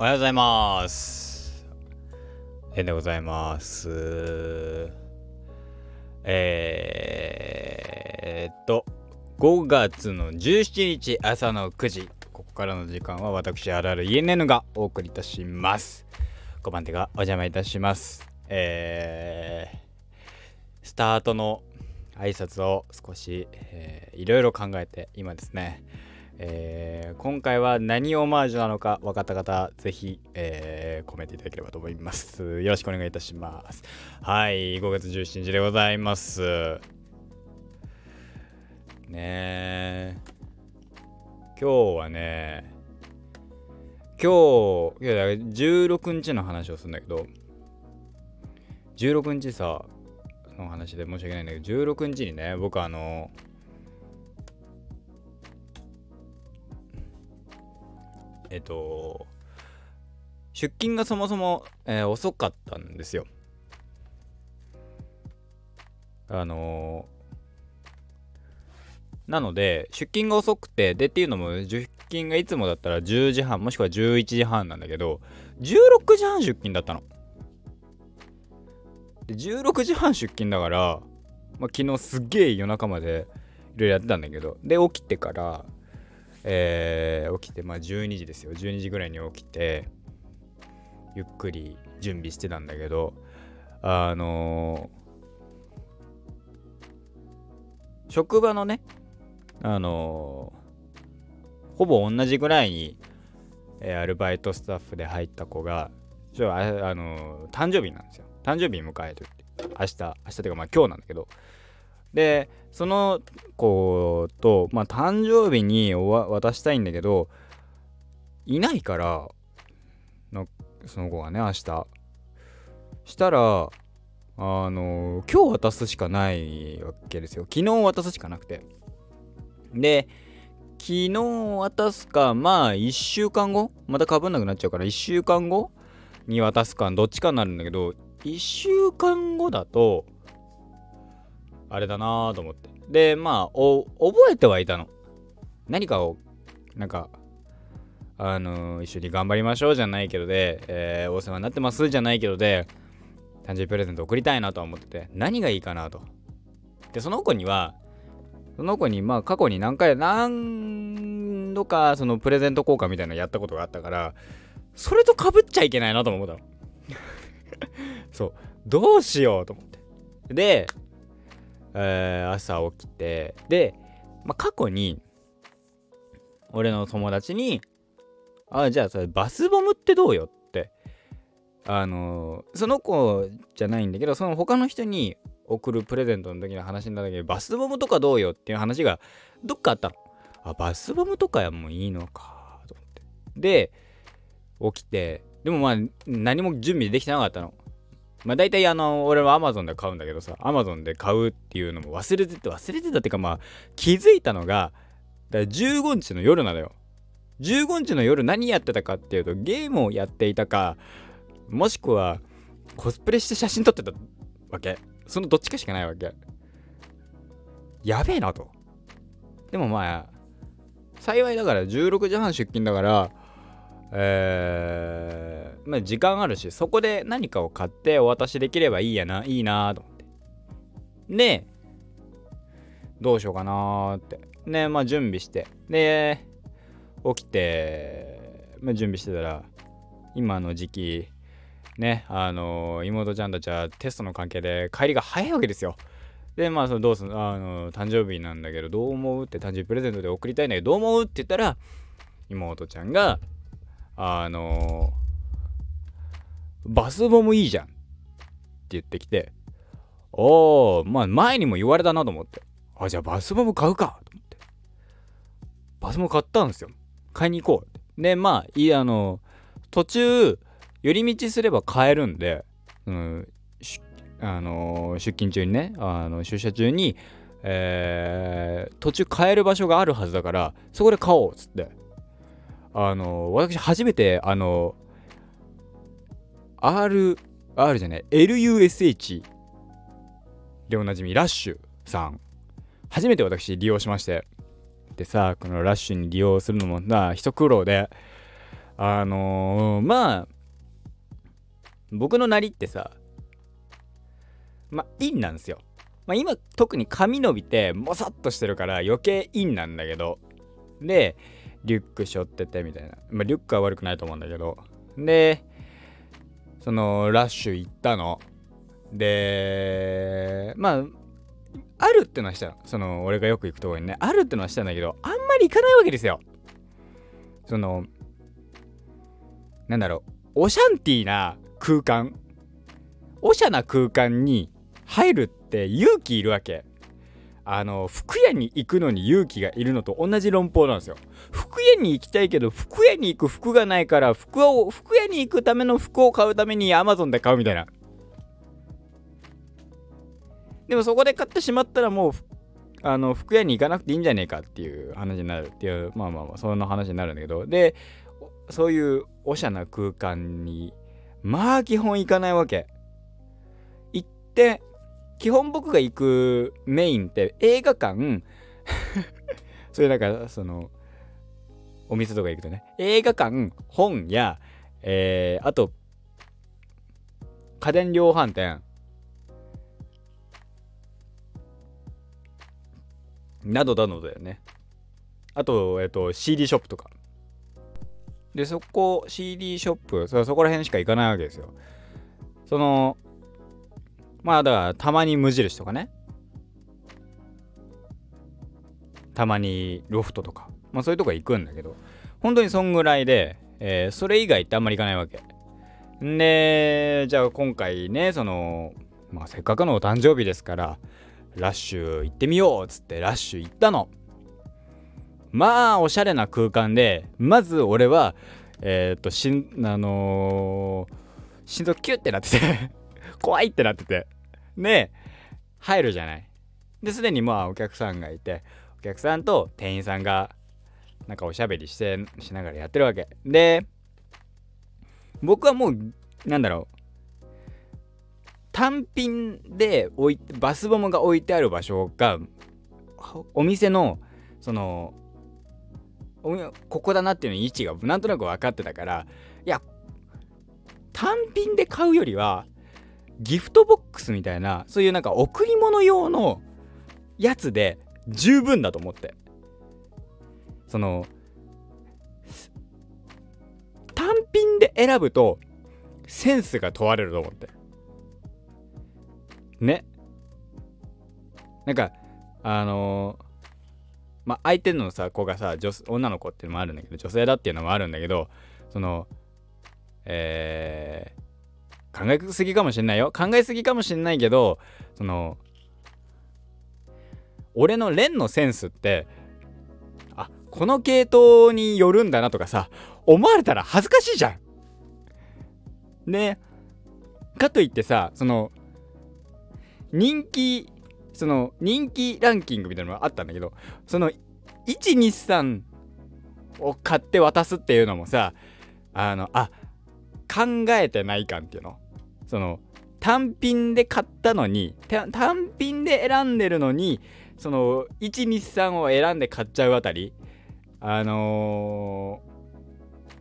おはようございます。えんでございます。えー、っと、5月の17日朝の9時、ここからの時間は私、あるある ENN がお送りいたします。5番手がお邪魔いたします。えー、スタートの挨拶を少し、えーいろいろ考えて今ですね、えー今回は何オマージュなのか分かった方ぜひ、えーコメントいただければと思います。よろしくお願いいたします。はい5月17日でございます。ねえ。今日はね今日いや16日の話をするんだけど16日さの話で申し訳ないんだけど16日にね僕あのえっと出勤がそもそも、えー遅かったんですよ。あのなので出勤が遅くてでっていうのも出勤がいつもだったら10時半もしくは11時半なんだけど16時半出勤だったの。で16時半出勤だから、まあ、昨日すっげえ夜中までいろいろやってたんだけどで起きてからえー起きてまあ12時ですよ。12時ぐらいに起きてゆっくり準備してたんだけどあのー職場のねあのーほぼ同じぐらいに、えーアルバイトスタッフで入った子がちょあ、あの誕生日なんですよ。誕生日迎えるって。明日明日というかまあ今日なんだけどでその子と、まあ、誕生日に渡したいんだけどいないからなその子がね明日。したらあの今日渡すしかないわけですよ。昨日渡すしかなくて。で昨日渡すかまあ1週間後？またかぶんなくなっちゃうから1週間後に渡すかどっちかになるんだけど1週間後だとあれだなと思って。でまあ覚えてはいたの。何かをなんかあの一緒に頑張りましょうじゃないけどで、えーお世話になってますじゃないけどで誕生日プレゼント送りたいなとは思ってて何がいいかなと。でその子にはその子にまあ過去に何回何度かそのプレゼント交換みたいなのやったことがあったからそれとかぶっちゃいけないなと思ったの。そう。どうしようと思って。でえー朝起きてで、まあ、過去に俺の友達に「あじゃあそれバスボムってどうよ?」ってあのーその子じゃないんだけどその他の人に送るプレゼントの時の話になんだけどバスボムとかどうよっていう話がどっかあったの。あバスボムとかやもういいのかと思って。で起きてでもまあ何も準備できてなかったの。まあ大体あの俺は Amazon で買うんだけどさ Amazon で買うっていうのも忘れてて忘れてたっていうかまあ気づいたのがだから15日の夜なのよ。15日の夜何やってたかっていうとゲームをやっていたかもしくはコスプレして写真撮ってたわけ。そのどっちかしかないわけ。やべえなと。でもまあ幸いだから16時半出勤だからえーまあ時間あるしそこで何かを買ってお渡しできればいいやないいなと思って。でどうしようかなって。ねまあ準備して。で起きて、まあ、準備してたら今の時期ねあの妹ちゃんたちはテストの関係で帰りが早いわけですよ。でまあそのどうすあの誕生日なんだけどどう思う？って誕生日プレゼントで送りたいんだけどどう思う？って言ったら妹ちゃんがあのバスボムいいじゃんって言ってきておーまあ前にも言われたなと思って。あじゃあバスボム買うかと思って。バスボム買ったんですよ。買いに行こうって。でまあいいあの途中寄り道すれば買えるんで、うん、あの出勤中にねあの出社中に、えー途中買える場所があるはずだからそこで買おうっつって。あの私初めてあの R R じゃない LUSH でおなじみラッシュさん。初めて私利用しまして。でさこのラッシュに利用するのもな一苦労で。あのー、まあ僕のなりってさまあ陰なんですよ。まあ今特に髪伸びてもさっとしてるから余計陰なんだけど。でリュック背負っててみたいな。まあリュックは悪くないと思うんだけど。でそのラッシュ行ったの。でまああるってのはしたその俺がよく行くところにね。あるってのはしたんだけどあんまり行かないわけですよ。そのなんだろう。オシャンティーな空間。おしゃな空間に入るって勇気いるわけ。あの服屋に行くのに勇気がいるのと同じ論法なんですよ。服屋に行きたいけど服屋に行く服がないから服を服屋に行くための服を買うために Amazon で買うみたいな。でもそこで買ってしまったらもうあの服屋に行かなくていいんじゃねえかっていう話になるっていうまあまあまあそんな話になるんだけど。でそういうおしゃな空間にまあ基本行かないわけ。行って基本僕が行くメインって映画館 そういうなんかそのお店とか行くとね映画館本や、えー、あと家電量販店などなどだよね。あと、えっと、CD ショップとか。で、そこ、CD ショップ、そそこら辺しか行かないわけですよ。その、まあ、だから、たまに無印とかね。たまにロフトとか。まあ、そういうとこ行くんだけど、本当にそんぐらいで、えー、それ以外ってあんまり行かないわけ。んで、じゃあ今回ね、その、まあ、せっかくのお誕生日ですから、ラッシュ行ってみようっつってラッシュ行ったの。まあおしゃれな空間でまず俺はえっ、としんあのー、心臓キュッてなってて怖いってなってて。で入るじゃない。ですでにまあお客さんがいてお客さんと店員さんがなんかおしゃべりしてしながらやってるわけ。で僕はもうなんだろう。単品で置いバスボムが置いてある場所がお店のそのここだなっていうの位置がなんとなく分かってたからいや単品で買うよりはギフトボックスみたいなそういうなんか贈り物用のやつで十分だと思って。その単品で選ぶとセンスが問われると思って。ね。なんかあのー、まあ相手のさ子がさ女女の子っていうのもあるんだけど女性だっていうのもあるんだけどそのえー、考えすぎかもしんないよ考えすぎかもしんないけどその俺のレンのセンスってあこの系統によるんだなとかさ思われたら恥ずかしいじゃん。ねかといってさその人気その人気ランキングみたいなのがあったんだけどその123を買って渡すっていうのもさあのあ考えてない感っていうの？その単品で買ったのに単品で選んでるのにその123を選んで買っちゃうあたり。あの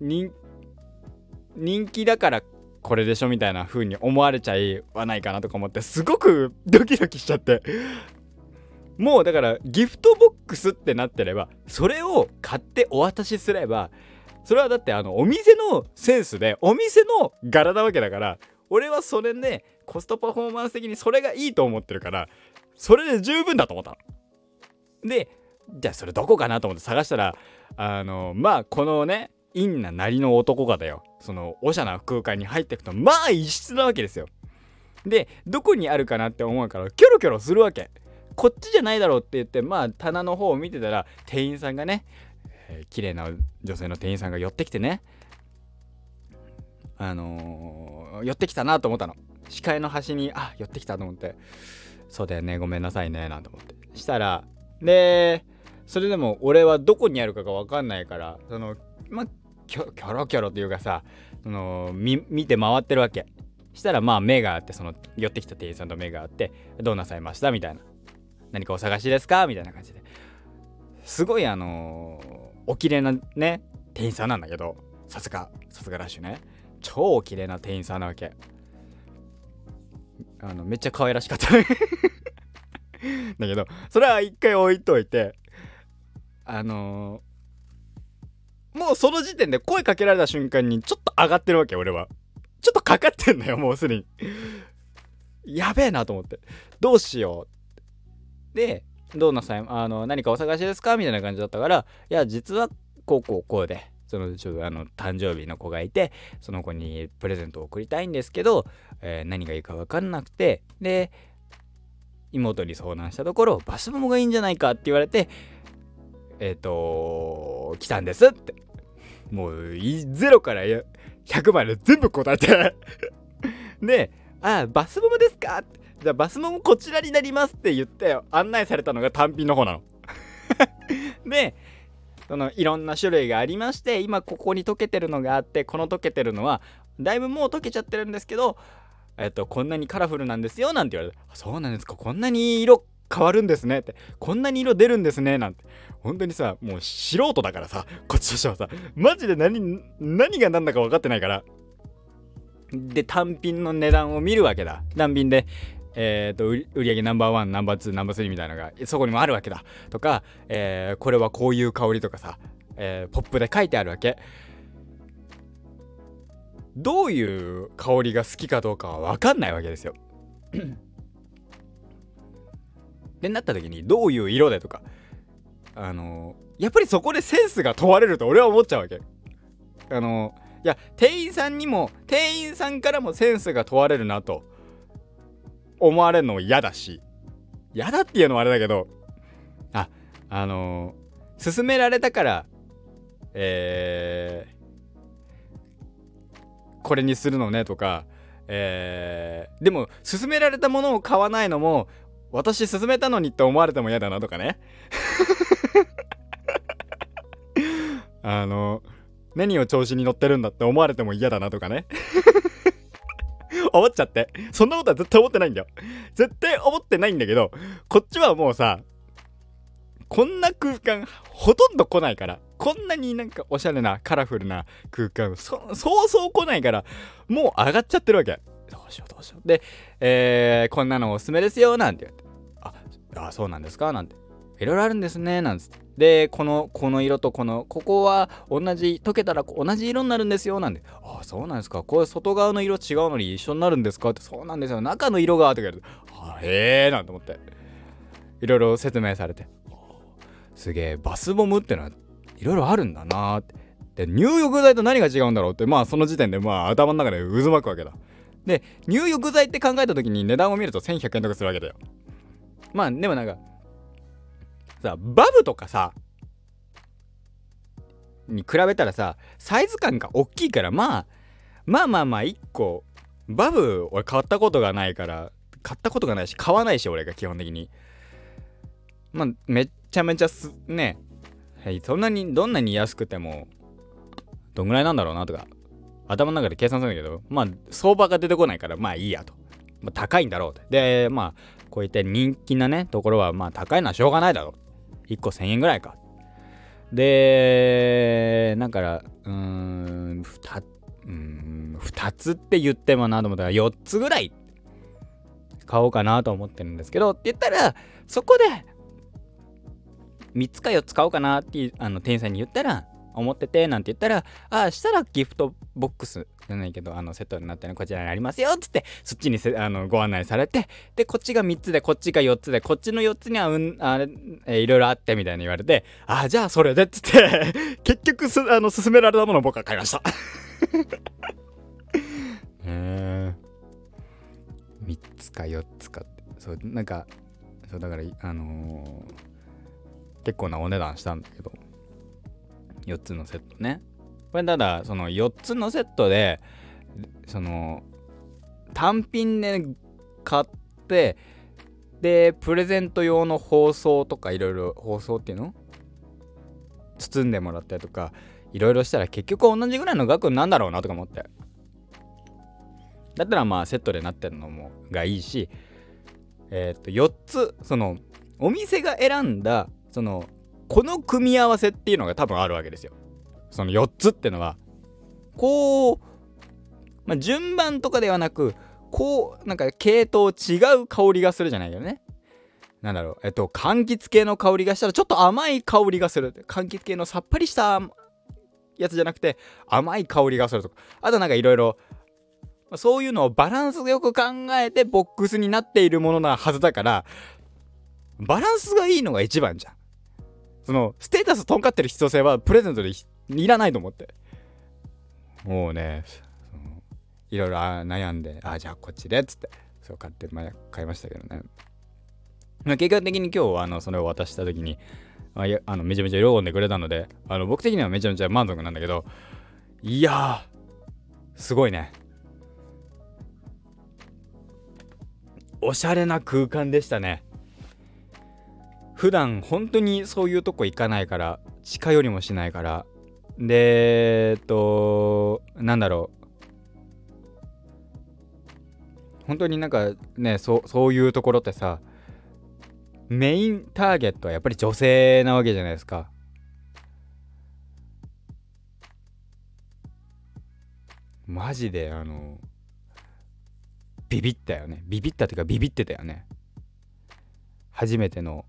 ー、人気だからこれでしょみたいな風に思われちゃいはないかなとか思ってすごくドキドキしちゃって。もうだからギフトボックスってなってればそれを買ってお渡しすればそれはだってあのお店のセンスでお店の柄なわけだから俺はそれでコストパフォーマンス的にそれがいいと思ってるからそれで十分だと思ったの。でじゃあそれどこかなと思って探したらあのまあこのね陰ななりの男がだよ。そのおしゃな空間に入っていくとまあ異質なわけですよ。でどこにあるかなって思うからキョロキョロするわけ。こっちじゃないだろうって言ってまあ棚の方を見てたら店員さんがね、えー、綺麗な女性の店員さんが寄ってきてね。あのー、寄ってきたなと思ったの。視界の端にあ寄ってきたと思って。そうだよねごめんなさいねなんて思って。したらでそれでも俺はどこにあるかが分かんないからそのまあキョロキョロというかさその見て回ってるわけ。したらまあ目があってその寄ってきた店員さんと目があってどうなさいました？みたいな。何かお探しですか？みたいな感じで。すごいあのー、お綺麗なね店員さんなんだけどさすがさすがラッシュね。超お綺麗な店員さんなわけ。あのめっちゃ可愛らしかった。だけどそれは一回置いといてあのー、もうその時点で声かけられた瞬間にちょっと上がってるわけ俺は。ちょっとかかってんだよもうすでに。やべえなと思って。どうしよう。でどうなさいあの何かお探しですか？みたいな感じだったからいや実はこうこうこうでそのちょあの誕生日の子がいてその子にプレゼントを送りたいんですけど、えー、何がいいか分かんなくてで妹に相談したところバスボムがいいんじゃないかって言われてえっ、ー、と来たんですって。もう0から100まで全部答えて。で「ああバスボムですか?」じゃあバスボムこちらになりますって言って案内されたのが単品の方なの。でそのいろんな種類がありまして今ここに溶けてるのがあってこの溶けてるのはだいぶもう溶けちゃってるんですけどえっとこんなにカラフルなんですよなんて言われてそうなんですか？こんなに色変わるんですねって。こんなに色出るんですねなんて。本当にさもう素人だからさこっちとしてはさマジで何何が何だか分かってないからで単品の値段を見るわけだ。単品でえーと、売り上げナンバーワンナンバーツーナンバースリーみたいなのがそこにもあるわけだとか、えー、これはこういう香りとかさ、えー、ポップで書いてあるわけ。どういう香りが好きかどうかは分かんないわけですよ。でなった時にどういう色でとかあのー、やっぱりそこでセンスが問われると俺は思っちゃうわけ。あのー、いや店員さんにも店員さんからもセンスが問われるなと思われるのも嫌だし嫌だっていうのはあれだけどああのー、勧められたからえー、これにするのねとかえー、でも勧められたものを買わないのも私勧めたのにって思われても嫌だなとかね。あの何を調子に乗ってるんだって思われても嫌だなとかね 思っちゃって。そんなことは絶対思ってないんだよ。絶対思ってないんだけど、こっちはもうさ、こんな空間ほとんど来ないから、こんなになんかおしゃれなカラフルな空間そ、うそう来ないから、もう上がっちゃってるわけ。どうしようどうしよう。で、えー、こんなのおすすめですよ、なんて言って。あ、あそうなんですか？なんて。いろいろあるんですね、なんつって。で、この、この色とこの、ここは同じ、溶けたら同じ色になるんですよ、なんで。ああ、そうなんですか。これ外側の色違うのに一緒になるんですかって、そうなんですよ。中の色が、とか言われて、あへえ、なんて思って。いろいろ説明されて。すげえ、バスボムってのはいろいろあるんだなって。で、入浴剤と何が違うんだろうって、まあその時点でまあ頭の中で渦巻くわけだ。で、入浴剤って考えた時に値段を見ると1100円とかするわけだよ。まあでもなんか、さバブとかさに比べたらさサイズ感が大きいからまあまあまあまあ1個バブ俺買ったことがないから買ったことがないし買わないし俺が基本的に。まあめっちゃめちゃすねはいそんなにどんなに安くてもどんぐらいなんだろうなとか頭の中で計算するんだけどまあ相場が出てこないからまあいいやと、まあ、高いんだろうと。でまあこういった人気なねところはまあ高いのはしょうがないだろう。1個1000円ぐらいか。で、だから、うーん、2, うん2つって言ってもなと思ったら4つぐらい買おうかなと思ってるんですけどって言ったらそこで3つか4つ買おうかなってあの店員さんに言ったら思っててなんて言ったらああしたらギフトボックスじゃないけどあのセットになってるこちらにありますよっつってそっちにせあのご案内されてでこっちが3つでこっちが4つでこっちの4つにはうんあれ、えー、いろいろあってみたいに言われてあじゃあそれでっつって 結局すあの勧められたものを僕は買いました。へえ3つか4つかって。そうなんかそうだからあのー、結構なお値段したんだけど4つのセットね。これただその4つのセットでその単品で買ってでプレゼント用の包装とかいろいろ包装っていうの？包んでもらったりとかいろいろしたら結局同じぐらいの額なんだろうなとか思って。だったらまあセットでなってるのもがいいしえっ、と4つそのお店が選んだそのこの組み合わせっていうのが多分あるわけですよ。その4つってのはこう、まあ、順番とかではなくこうなんか系統違う香りがするじゃないよね。なんだろう。えっと柑橘系の香りがしたらちょっと甘い香りがする柑橘系のさっぱりしたやつじゃなくて甘い香りがするとか。あとなんかいろいろそういうのをバランスよく考えてボックスになっているものなはずだからバランスがいいのが一番じゃん。そのステータスとんかってる必要性はプレゼントでいらないと思って。もうねいろいろ悩んであじゃあこっちでっつってそう買ってまあ買いましたけどね。まあ結果的に今日あのそれを渡した時にあやあのめちゃめちゃ喜んでくれたのであの僕的にはめちゃめちゃ満足なんだけどいやすごいね。おしゃれな空間でしたね。普段本当にそういうとこ行かないから近寄りもしないからでえっとなんだろう。本当になんかねそそういうところってさメインターゲットはやっぱり女性なわけじゃないですか。マジであのビビったよね。ビビったっていうかビビってたよね。初めての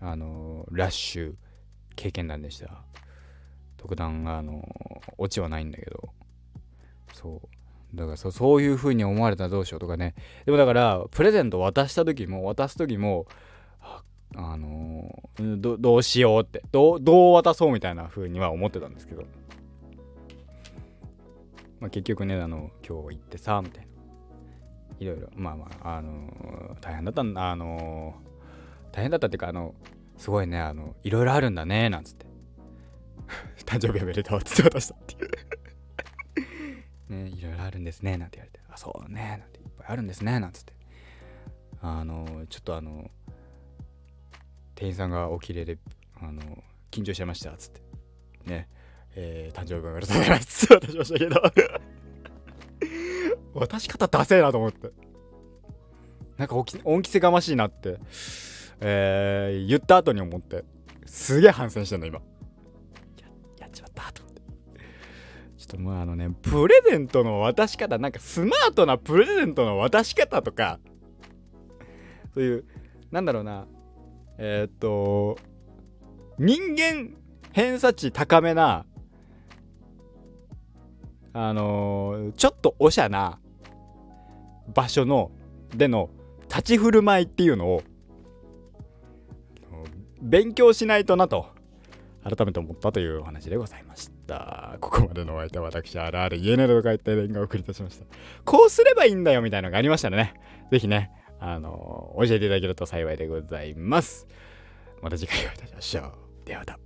あのラッシュ。経験談でした。特段あのオチはないんだけど。そう。だからそそういう風に思われたらどうしようとかね。でもだからプレゼント渡した時も渡す時もあのー、どうしようってどどう渡そうみたいな風には思ってたんですけど、まあ、結局ねあの今日行ってさみたいな。いろいろまあまああのー、大変だったんだあのー、大変だったっていうかあのすごいねあのいろいろあるんだねなんつって 誕生日おめでとうって渡したっていう ね、いろいろあるんですね、なんて言われて、あ、そうね、なんていっぱいあるんですね、なんつって。あの、ちょっとあの、店員さんがおきれいで、あの、緊張しちゃいました、つって。ね、えー、誕生日おめでとうございます渡しましたけど 渡し方ダセえなと思って。なんか恩着せがましいなって、えー、言った後に思って、すげえ反省してんの、今。やっちまったと。ちょっともうあのね、プレゼントの渡し方、なんかスマートなプレゼントの渡し方とか、そういう、なんだろうな、えー、っと、人間偏差値高めな、あのー、ちょっとおしゃな場所の、での立ち振る舞いっていうのを、勉強しないとなと、改めて思ったというお話でございました。ここまでのお相手は私、あるある家などと書いて連が送りいたしました。こうすればいいんだよみたいなのがありましたらね、ぜひね、あの、教えていただけると幸いでございます。また次回お会いいたしましょう。ではまた。